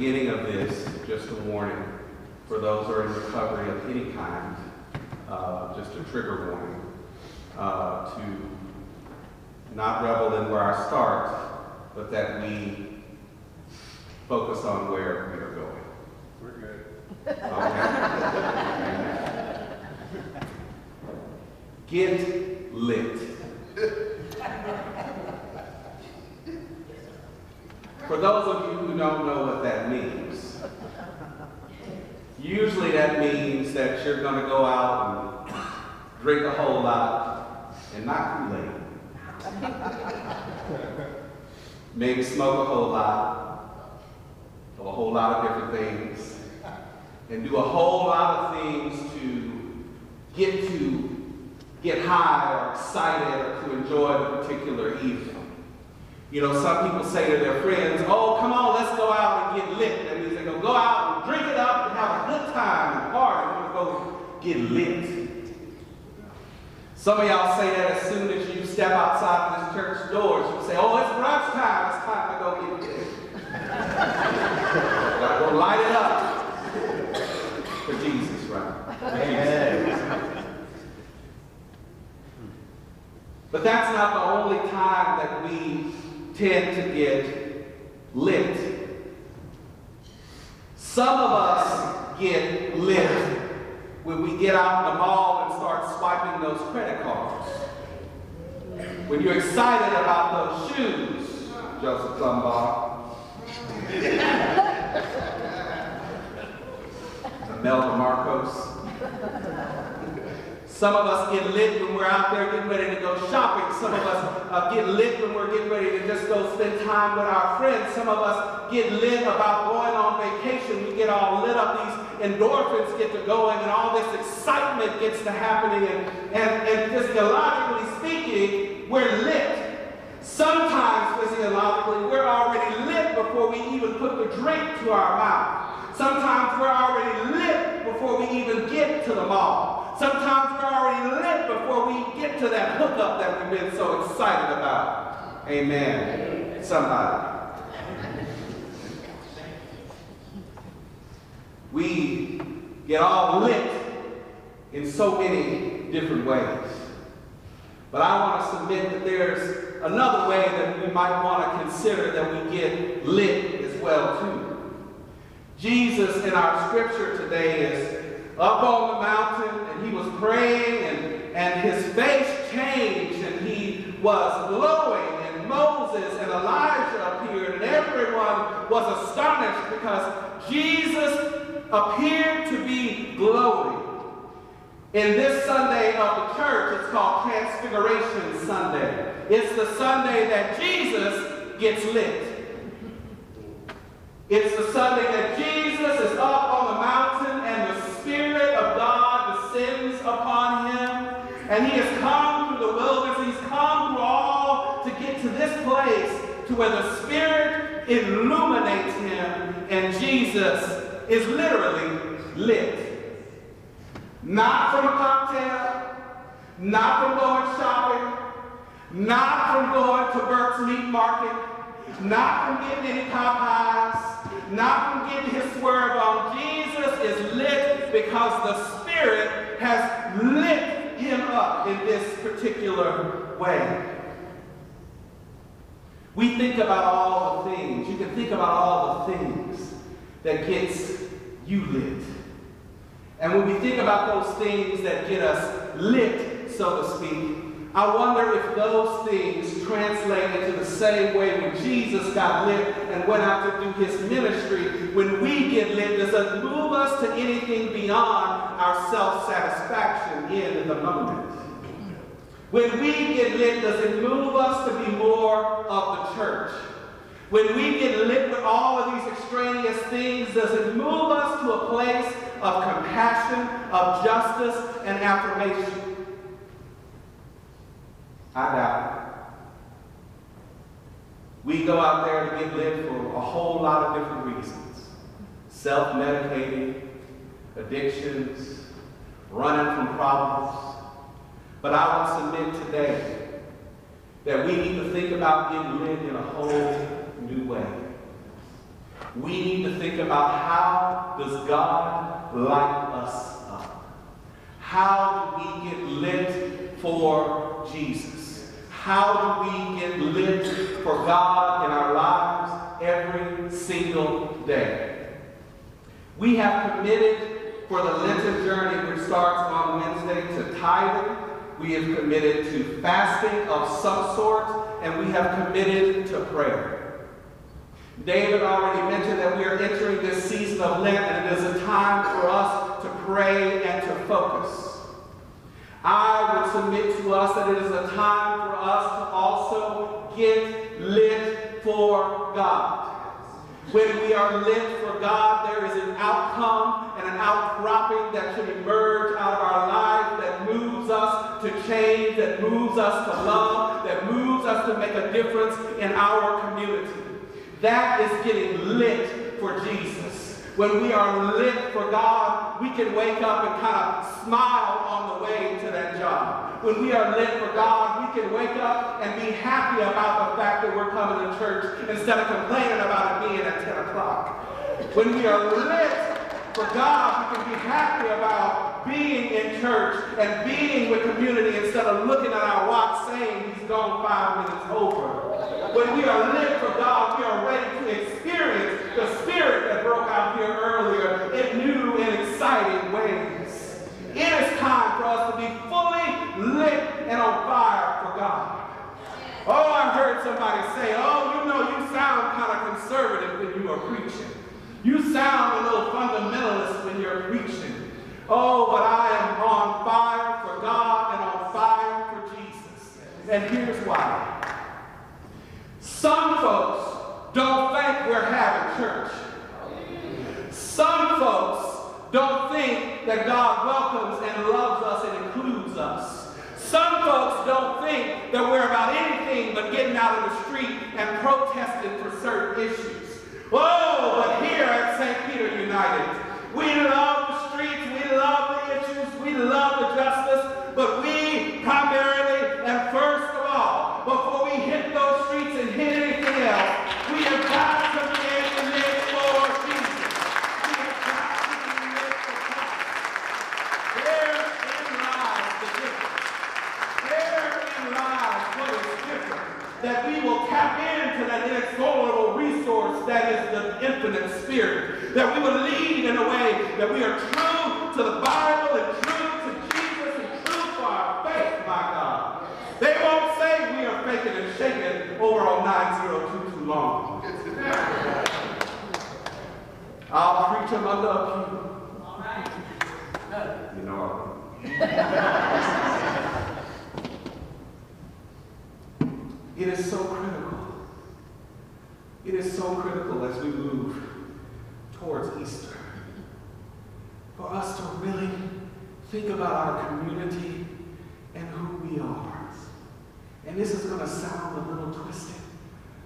beginning of this, just a warning for those who are in recovery of any kind, uh, just a trigger warning, uh, to not revel in where I start, but that we focus on where we are going. We're good. Okay? Get lit. For those of you who don't know what that means, usually that means that you're going to go out and drink a whole lot and not Kool-Aid. Maybe smoke a whole lot, do a whole lot of different things, and do a whole lot of things to get to get high or excited or to enjoy the particular evening. You know, some people say to their friends, oh, come on, let's go out and get lit. That means they're going to go out and drink it up and have a good time and party. We're going to go get lit. Some of y'all say that as soon as you step outside of this church doors. You say, oh, it's brunch time. It's time to go get lit. Gotta go light it up for Jesus, right? For Jesus. But that's not the only time that we tend to get lit. Some of us get lit when we get out in the mall and start swiping those credit cards. When you're excited about those shoes, Joseph Plumbar. Imelda Marcos. Some of us get lit when we're out there getting ready to go shopping. Some of us uh, get lit when we're getting ready to just go spend time with our friends. Some of us get lit about going on vacation. We get all lit up. These endorphins get to going and all this excitement gets to happening. And, and, and physiologically speaking, we're lit. Sometimes physiologically, we're already lit before we even put the drink to our mouth. Sometimes we're already lit before we even get to the mall. Sometimes we're already lit before we get to that hookup that we've been so excited about. Amen. Somebody. We get all lit in so many different ways. But I want to submit that there's another way that we might want to consider that we get lit as well too. Jesus in our scripture today is up on the mountain he was praying and, and his face changed and he was glowing and Moses and Elijah appeared and everyone was astonished because Jesus appeared to be glowing. In this Sunday of the church, it's called Transfiguration Sunday. It's the Sunday that Jesus gets lit. It's the Sunday that Jesus is up And he has come through the wilderness. He's come through all to get to this place to where the Spirit illuminates him and Jesus is literally lit. Not from a cocktail, not from going shopping, not from going to Burke's Meat Market, not from getting any Popeyes, not from getting his swerve on. Jesus is lit because the Spirit has lit up in this particular way. We think about all the things. You can think about all the things that gets you lit. And when we think about those things that get us lit, so to speak, I wonder if those things translate into the same way when Jesus got lit and went out to do his ministry. When we get lit, does it move us to anything beyond our self-satisfaction in the moment? When we get lit, does it move us to be more of the church? When we get lit with all of these extraneous things, does it move us to a place of compassion, of justice, and affirmation? I doubt it. We go out there to get lit for a whole lot of different reasons. Self-medicating, addictions, running from problems. But I to submit today that we need to think about getting lit in a whole new way. we need to think about how does God light us up? How do we get lit for Jesus? How do we get lit for God in our lives every single day? We have committed for the Lenten journey, which starts on Wednesday, to tithing. We have committed to fasting of some sort, and we have committed to prayer. David already mentioned that we are entering this season of Lent, and it is a time for us to pray and to focus. I would submit to us that it is a time for us to also get lit for God. When we are lit for God, there is an outcome and an outcropping that should emerge out of our life that moves us to change, that moves us to love, that moves us to make a difference in our community. That is getting lit for Jesus. When we are lit for God, we can wake up and kind of smile on the way to that job. When we are lit for God, we can wake up and be happy about the fact that we're coming to church instead of complaining about it being at 10 o'clock. When we are lit for God, we can be happy about being in church and being with community instead of looking at our watch saying he's gone five minutes over. When we are lit for God, we are ready to experience the spirit that broke out here earlier in new and exciting ways. It is time for us to be fully lit and on fire for God. Oh, I heard somebody say, oh, you know, you sound kind of conservative when you are preaching. You sound a little fundamentalist when you're preaching. Oh, but I am on fire for God and on fire for Jesus. And here's why. Some folks don't think we're having church. Some folks don't think that God welcomes and loves us and includes us. Some folks don't think that we're about anything but getting out in the street and protesting for certain issues. That we will tap into that inexhaustible resource that is the infinite spirit. That we will lead in a way that we are true to the Bible and true to Jesus and true to our faith, my God. They won't say we are faking and shaking over on 9022 long. I'll preach them under a pew. You know. It is so critical. It is so critical as we move towards Easter for us to really think about our community and who we are. And this is going to sound a little twisted,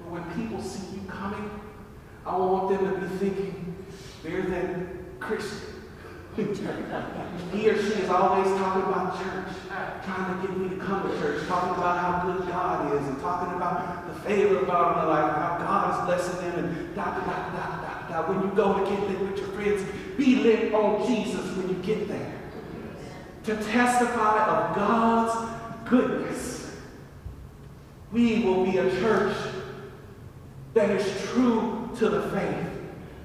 but when people see you coming, I want them to be thinking, there's that Christian. he or she is always talking about church, trying to get me to come to church, talking about how good God is, and talking about the favor of God in their life, how God is blessing them, and da da da da da. When you go to get lit with your friends, be lit on Jesus when you get there. To testify of God's goodness. We will be a church that is true to the faith,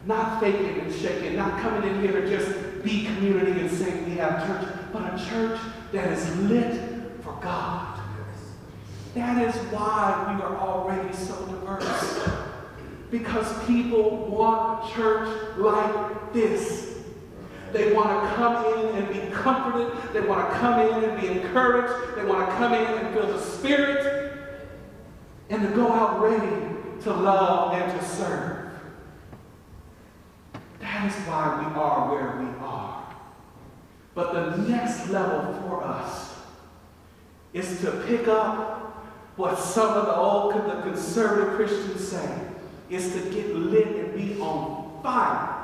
not faking and shaking, not coming in here just be community and say we have church, but a church that is lit for God. That is why we are already so diverse. Because people want church like this. They want to come in and be comforted. They want to come in and be encouraged. They want to come in and feel the Spirit and to go out ready to love and to serve. That is why we are where we are. But the next level for us is to pick up what some of the old the conservative Christians say, is to get lit and be on fire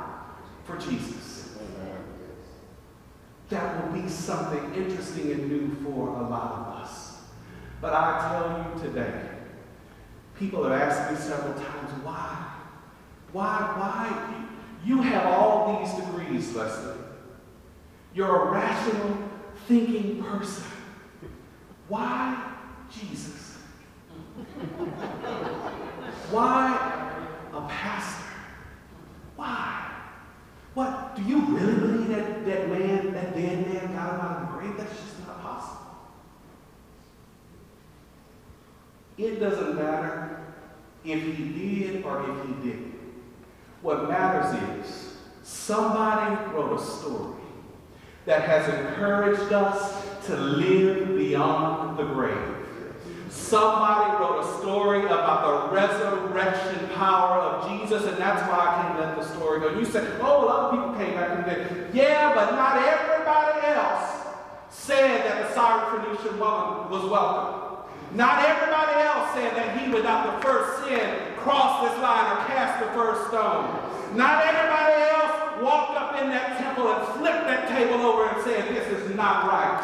for Jesus. That will be something interesting and new for a lot of us. But I tell you today, people have asked me several times, why? Why, why? You have all these degrees, Leslie. You're a rational, thinking person. Why Jesus? Why a pastor? Why? What? Do you really believe that that man, that dead man, got him out of the grave? That's just not possible. It doesn't matter if he did or if he didn't. What matters is somebody wrote a story that has encouraged us to live beyond the grave. Somebody wrote a story about the resurrection power of Jesus, and that's why I can't let the story go. You said, oh, a lot of people came back and did. Yeah, but not everybody else said that the Syrian Phoenician woman was welcome. Not everybody else said that he, was without the first sin, crossed this line or cast the first stone. Not everybody else walked up in that temple and flipped that table over and said, This is not right.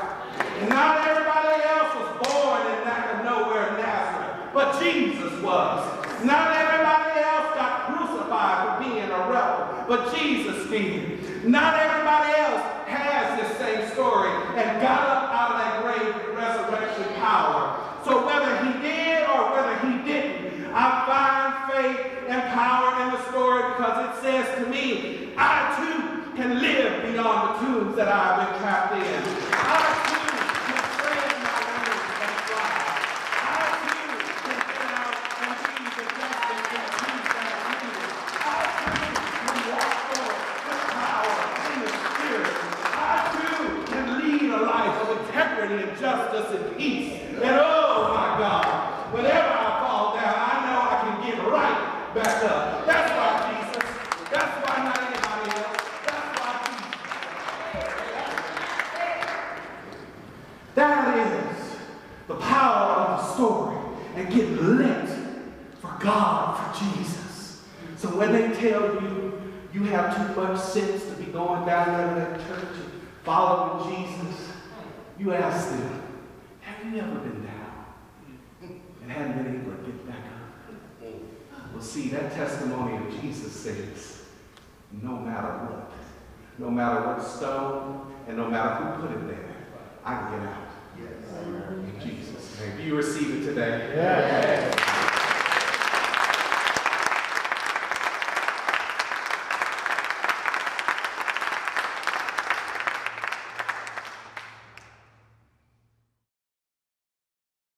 Not everybody else was born in that nowhere in Nazareth, but Jesus was. Not everybody else got crucified for being a rebel, but Jesus did. Not everybody else has this same story and got up out of that grave with resurrection power. So whether he did or whether he didn't, I find faith and power in the story because it says to me, I too can live beyond the tombs that I've been trapped in. I too can spread my wings and fly. I too can get out and be the destiny and peace that I need. I too can walk forward with power in the spirit. I too can lead a life of integrity and justice and peace. And oh my God, whenever I fall down, I know I can get right back up. That's why Jesus. That's why not anybody else. That's why Jesus. That is the power of the story and get lit for God, for Jesus. So when they tell you you have too much sense to be going down there to that church and following Jesus, you ask them, have you ever been down and hadn't been able to get back up? Well, see, that testimony of Jesus says, no matter what, no matter what stone, and no matter who put it there, I can get out. Yes. In Jesus' name. Do you receive it today? Yes.